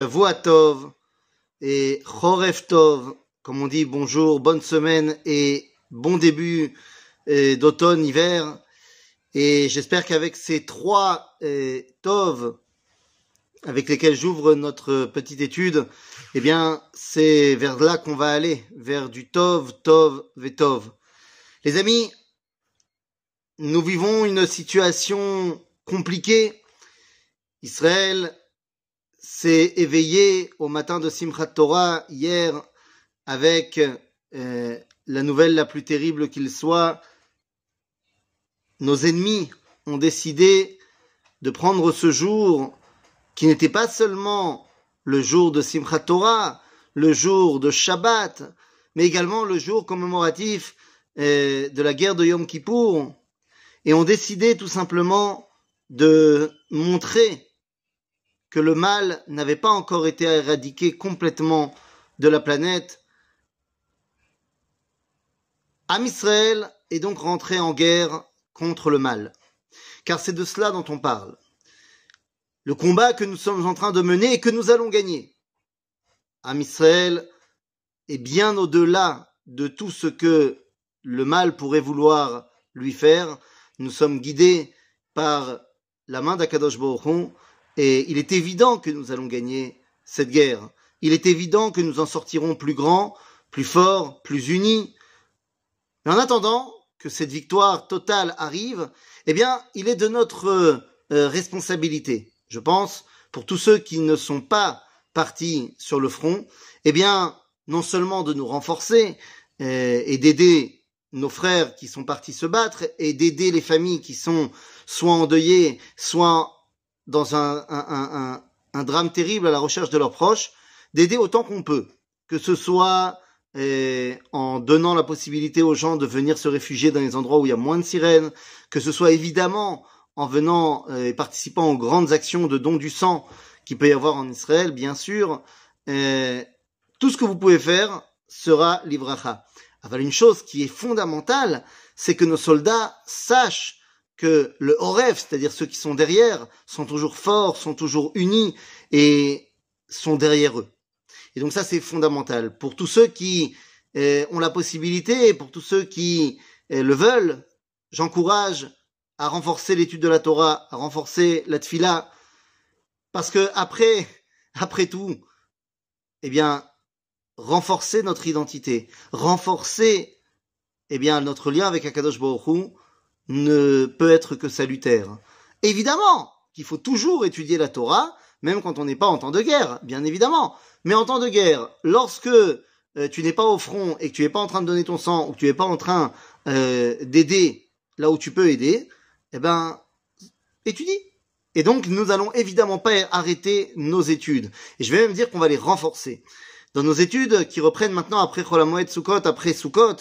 Voix Tov et Choref Tov, comme on dit bonjour, bonne semaine et bon début euh, d'automne, hiver. Et j'espère qu'avec ces trois euh, Tov avec lesquels j'ouvre notre petite étude, eh bien, c'est vers là qu'on va aller, vers du Tov, Tov, Vetov. Les amis, nous vivons une situation compliquée. Israël s'est éveillé au matin de Simchat Torah hier avec euh, la nouvelle la plus terrible qu'il soit. Nos ennemis ont décidé de prendre ce jour qui n'était pas seulement le jour de Simchat Torah, le jour de Shabbat, mais également le jour commémoratif euh, de la guerre de Yom Kippour, et ont décidé tout simplement de montrer que le mal n'avait pas encore été éradiqué complètement de la planète. Am Israël est donc rentré en guerre contre le mal. Car c'est de cela dont on parle. Le combat que nous sommes en train de mener et que nous allons gagner. Am Israël est bien au-delà de tout ce que le mal pourrait vouloir lui faire. Nous sommes guidés par la main d'Akadosh Baruch et il est évident que nous allons gagner cette guerre. Il est évident que nous en sortirons plus grands, plus forts, plus unis. Mais en attendant que cette victoire totale arrive, eh bien, il est de notre euh, responsabilité, je pense, pour tous ceux qui ne sont pas partis sur le front, eh bien, non seulement de nous renforcer euh, et d'aider nos frères qui sont partis se battre et d'aider les familles qui sont soit endeuillées, soit dans un, un, un, un, drame terrible à la recherche de leurs proches, d'aider autant qu'on peut, que ce soit eh, en donnant la possibilité aux gens de venir se réfugier dans les endroits où il y a moins de sirènes, que ce soit évidemment en venant et participant aux grandes actions de don du sang qu'il peut y avoir en Israël, bien sûr. Eh, tout ce que vous pouvez faire sera livracha. Alors une chose qui est fondamentale, c'est que nos soldats sachent que le Horef, c'est-à-dire ceux qui sont derrière, sont toujours forts, sont toujours unis et sont derrière eux. Et donc ça, c'est fondamental. Pour tous ceux qui eh, ont la possibilité, pour tous ceux qui eh, le veulent, j'encourage à renforcer l'étude de la Torah, à renforcer la Tfila, parce que après, après tout, eh bien, renforcer notre identité, renforcer, eh bien, notre lien avec Akadosh Baruch ne peut être que salutaire. Évidemment qu'il faut toujours étudier la Torah, même quand on n'est pas en temps de guerre, bien évidemment. Mais en temps de guerre, lorsque euh, tu n'es pas au front et que tu n'es pas en train de donner ton sang ou que tu n'es pas en train euh, d'aider là où tu peux aider, eh ben, étudie. Et donc, nous allons évidemment pas arrêter nos études. Et je vais même dire qu'on va les renforcer. Dans nos études qui reprennent maintenant après Cholamoed Sukkot, après Sukkot,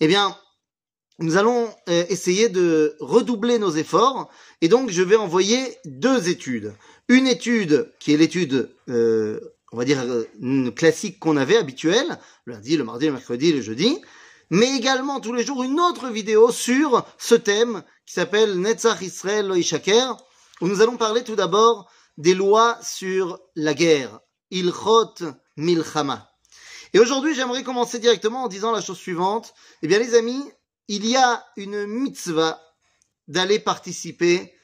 eh bien, nous allons euh, essayer de redoubler nos efforts et donc je vais envoyer deux études. Une étude qui est l'étude, euh, on va dire, euh, classique qu'on avait, habituelle, le lundi, le mardi, le mercredi, le jeudi, mais également tous les jours une autre vidéo sur ce thème qui s'appelle Netzach Israël Loishaker, où nous allons parler tout d'abord des lois sur la guerre, Ilchot Milchama. Et aujourd'hui, j'aimerais commencer directement en disant la chose suivante. Eh bien, les amis, il y a une mitzvah d'aller participer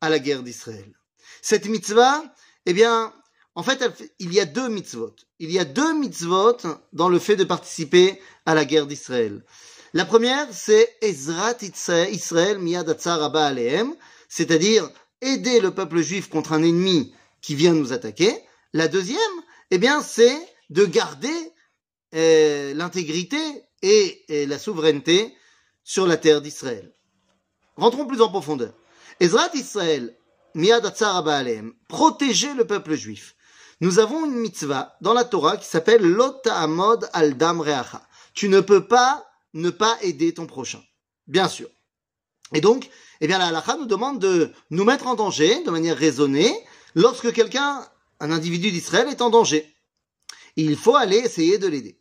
à la guerre d'Israël. Cette mitzvah, eh bien, en fait, il y a deux mitzvot. Il y a deux mitzvot dans le fait de participer à la guerre d'Israël. La première, c'est Ezrat Israël miyad Abba alehem, c'est-à-dire aider le peuple juif contre un ennemi qui vient nous attaquer. La deuxième, eh bien, c'est de garder euh, l'intégrité et, et la souveraineté sur la terre d'Israël. Rentrons plus en profondeur. Ezrat Israël, Aleem, protéger le peuple juif. Nous avons une mitzvah dans la Torah qui s'appelle Lota Amod al Dam Reacha. Tu ne peux pas ne pas aider ton prochain. Bien sûr. Et donc, eh bien, la halakha nous demande de nous mettre en danger de manière raisonnée lorsque quelqu'un, un individu d'Israël est en danger. Il faut aller essayer de l'aider.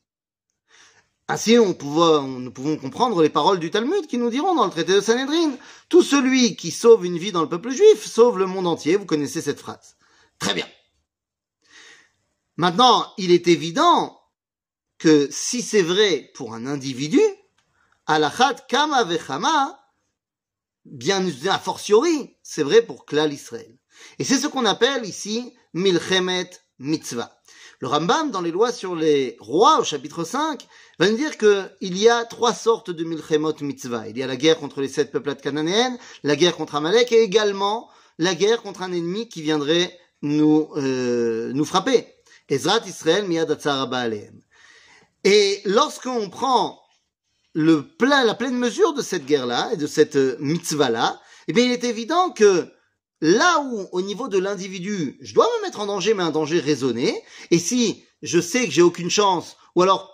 Ainsi, on nous pouvons comprendre les paroles du Talmud qui nous diront dans le traité de Sanhedrin, tout celui qui sauve une vie dans le peuple juif sauve le monde entier. Vous connaissez cette phrase. Très bien. Maintenant, il est évident que si c'est vrai pour un individu, alachat kama vechama, bien a fortiori, c'est vrai pour Klal Israël. Et c'est ce qu'on appelle ici milchemet mitzvah. Le Rambam, dans les lois sur les rois, au chapitre 5, va nous dire qu'il y a trois sortes de milchemot mitzvah. Il y a la guerre contre les sept peuplades cananéennes, la guerre contre Amalek et également la guerre contre un ennemi qui viendrait nous, euh, nous frapper. Ezrat Israël miyad Et lorsqu'on prend le plein, la pleine mesure de cette guerre-là et de cette euh, mitzvah-là, eh bien, il est évident que là où, au niveau de l'individu, je dois me mettre en danger, mais un danger raisonné, et si je sais que j'ai aucune chance, ou alors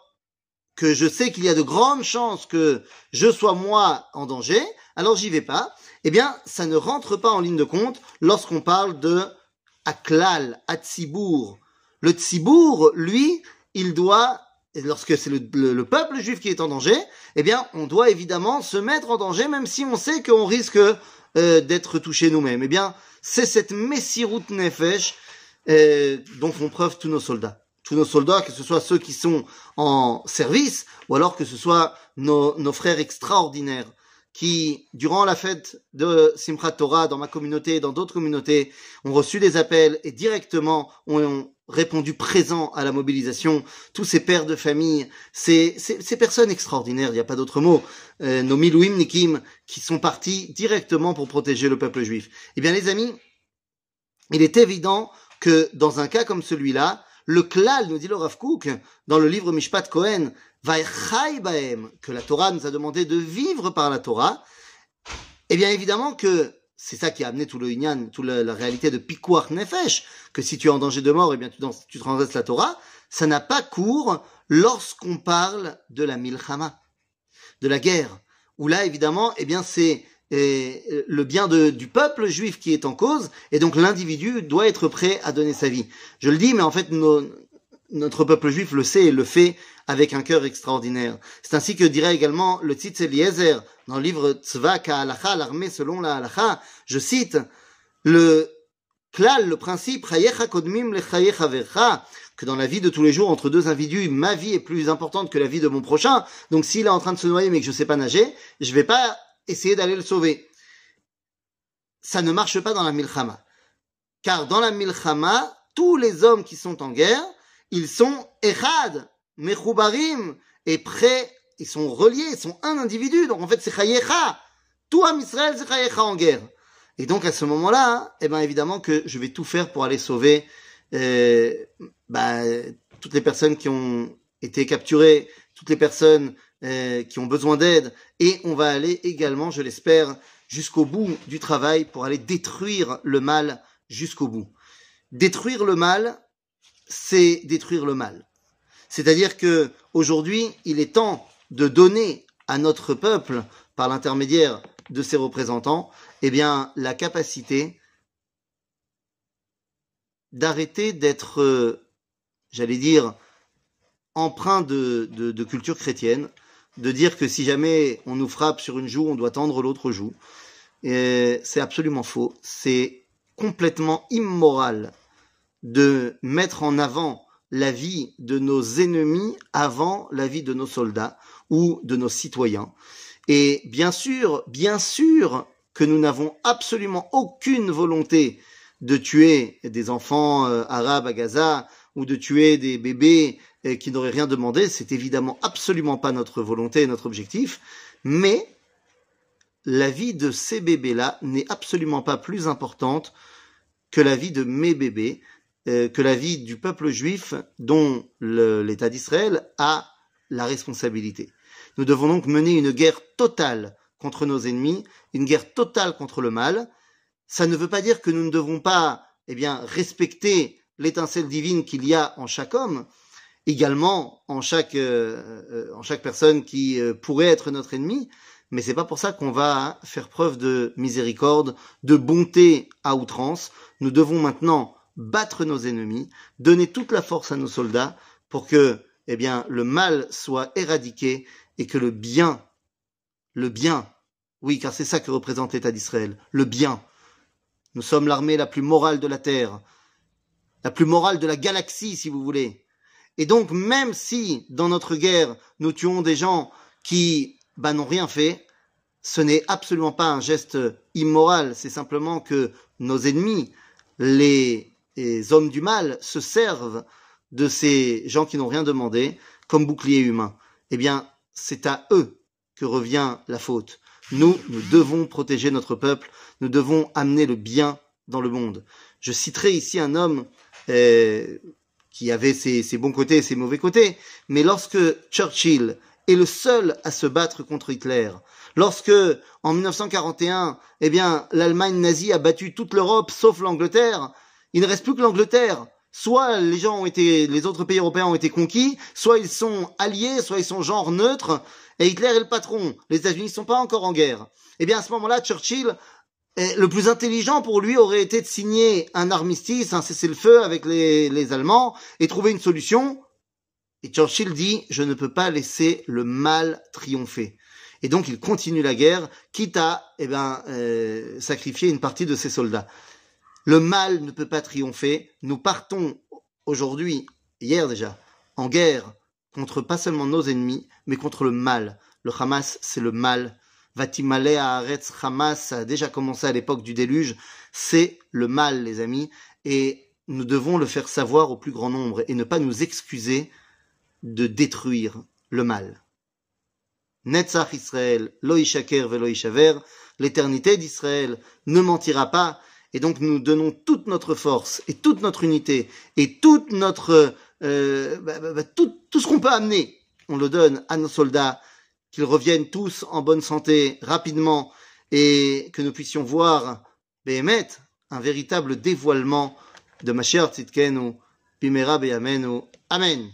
que je sais qu'il y a de grandes chances que je sois moi en danger, alors j'y vais pas, eh bien, ça ne rentre pas en ligne de compte lorsqu'on parle de aklal, atsibour. Le tsibour, lui, il doit lorsque c'est le, peuple juif qui est en danger, eh bien, on doit évidemment se mettre en danger, même si on sait qu'on risque euh, d'être touché nous-mêmes. Eh bien, c'est cette messirut nefesh euh, dont font preuve tous nos soldats. Tous nos soldats, que ce soit ceux qui sont en service, ou alors que ce soit nos frères extraordinaires qui, durant la fête de Simchat Torah, dans ma communauté et dans d'autres communautés, ont reçu des appels et directement ont répondu présent à la mobilisation, tous ces pères de famille, ces, ces, personnes extraordinaires, il n'y a pas d'autre mot, euh, nos Milouim Nikim, qui sont partis directement pour protéger le peuple juif. Eh bien les amis, il est évident que dans un cas comme celui-là, le klal, nous dit le Rav Kook, dans le livre Mishpat Cohen, que la Torah nous a demandé de vivre par la Torah, eh bien évidemment que c'est ça qui a amené tout le Inyan, toute la, réalité de Pikuach Nefesh, que si tu es en danger de mort, eh bien tu, tu transgresses la Torah, ça n'a pas cours lorsqu'on parle de la Milchama, de la guerre, où là évidemment, eh bien c'est eh, le bien du peuple juif qui est en cause, et donc l'individu doit être prêt à donner sa vie. Je le dis, mais en fait, notre peuple juif le sait et le fait avec un cœur extraordinaire. C'est ainsi que dirait également le Tzitz Eliezer dans le livre Tzva Ka'alacha, l'armée selon la halacha, je cite, le klal, le principe, que dans la vie de tous les jours, entre deux individus, ma vie est plus importante que la vie de mon prochain. Donc s'il est en train de se noyer mais que je ne sais pas nager, je vais pas essayer d'aller le sauver. Ça ne marche pas dans la milchama. Car dans la milchama, tous les hommes qui sont en guerre, ils sont echad, mechoubarim, et prêts ils sont reliés, ils sont un individu. Donc en fait, c'est Chayecha. Tout Am Israël, c'est Chayecha en guerre. Et donc à ce moment-là, eh ben évidemment que je vais tout faire pour aller sauver euh, bah, toutes les personnes qui ont été capturées, toutes les personnes euh, qui ont besoin d'aide. Et on va aller également, je l'espère, jusqu'au bout du travail pour aller détruire le mal jusqu'au bout. Détruire le mal, c'est détruire le mal. C'est-à-dire que aujourd'hui, il est temps de donner à notre peuple, par l'intermédiaire de ses représentants, eh bien, la capacité d'arrêter d'être, euh, j'allais dire, empreint de, de, culture chrétienne, de dire que si jamais on nous frappe sur une joue, on doit tendre l'autre joue. C'est absolument faux. C'est complètement immoral de mettre en avant la vie de nos ennemis avant la vie de nos soldats ou de nos citoyens. Et bien sûr, bien sûr que nous n'avons absolument aucune volonté de tuer des enfants euh, arabes à Gaza ou de tuer des bébés euh, qui n'auraient rien demandé. C'est évidemment absolument pas notre volonté et notre objectif. Mais la vie de ces bébés-là n'est absolument pas plus importante que la vie de mes bébés, euh, que la vie du peuple juif dont l'État d'Israël a la responsabilité. Nous devons donc mener une guerre totale contre nos ennemis, une guerre totale contre le mal. Ça ne veut pas dire que nous ne devons pas, eh bien, respecter l'étincelle divine qu'il y a en chaque homme, également en chaque, euh, euh, en chaque personne qui euh, pourrait être notre ennemi, mais c'est pas pour ça qu'on va faire preuve de miséricorde, de bonté à outrance. Nous devons maintenant battre nos ennemis, donner toute la force à nos soldats pour que, eh bien, le mal soit éradiqué et que le bien, le bien, oui, car c'est ça que représente l'État d'Israël, le bien. Nous sommes l'armée la plus morale de la terre. la plus morale de la galaxie, si vous voulez. Et donc, même si dans notre guerre, nous tuons des gens qui bah, n'ont rien fait, ce n'est absolument pas un geste immoral, c'est simplement que nos ennemis, les, hommes du mal, se servent de ces gens qui n'ont rien demandé comme bouclier humain. Eh bien, c'est à eux que revient la faute. Nous, nous devons protéger notre peuple, nous devons amener le bien dans le monde. Je citerai ici un homme euh, qui avait ses, ses, bons côtés et ses mauvais côtés, mais lorsque Churchill est le seul à se battre contre Hitler, lorsque en 1941, eh bien, l'Allemagne nazie a battu toute l'Europe sauf l'Angleterre, il ne reste plus que l'Angleterre. Soit les gens ont été, les autres pays européens ont été conquis, soit ils sont alliés, soit ils sont genre neutres, et Hitler est le patron. Les États-Unis ne sont pas encore en guerre. Eh bien, à ce moment-là, Churchill le plus intelligent pour lui aurait été de signer un armistice, un cessez-le-feu avec les, Allemands et trouver une solution. Et Churchill dit, je ne peux pas laisser le mal triompher. Et donc il continue la guerre, quitte à eh ben, euh, sacrifier une partie de ses soldats. Le mal ne peut pas triompher. Nous partons aujourd'hui, hier déjà, en guerre contre pas seulement nos ennemis, mais contre le mal. Le Hamas, c'est le mal Vatimale à Aretz Hamas a déjà commencé à l'époque du déluge, c'est le mal, les amis, et nous devons le faire savoir au plus grand nombre et ne pas nous excuser de détruire le mal. Netzach Israël, Loïchaker Veloïchaver, l'éternité d'Israël ne mentira pas, et donc nous donnons toute notre force et toute notre unité et toute notre euh, bah, bah, bah, tout ce qu'on peut amener, on le donne à nos soldats qu'ils reviennent tous en bonne santé rapidement et que nous puissions voir Behemet, un véritable dévoilement de Mashiach Tzidkenu, Bimera Beyamenu. Amen.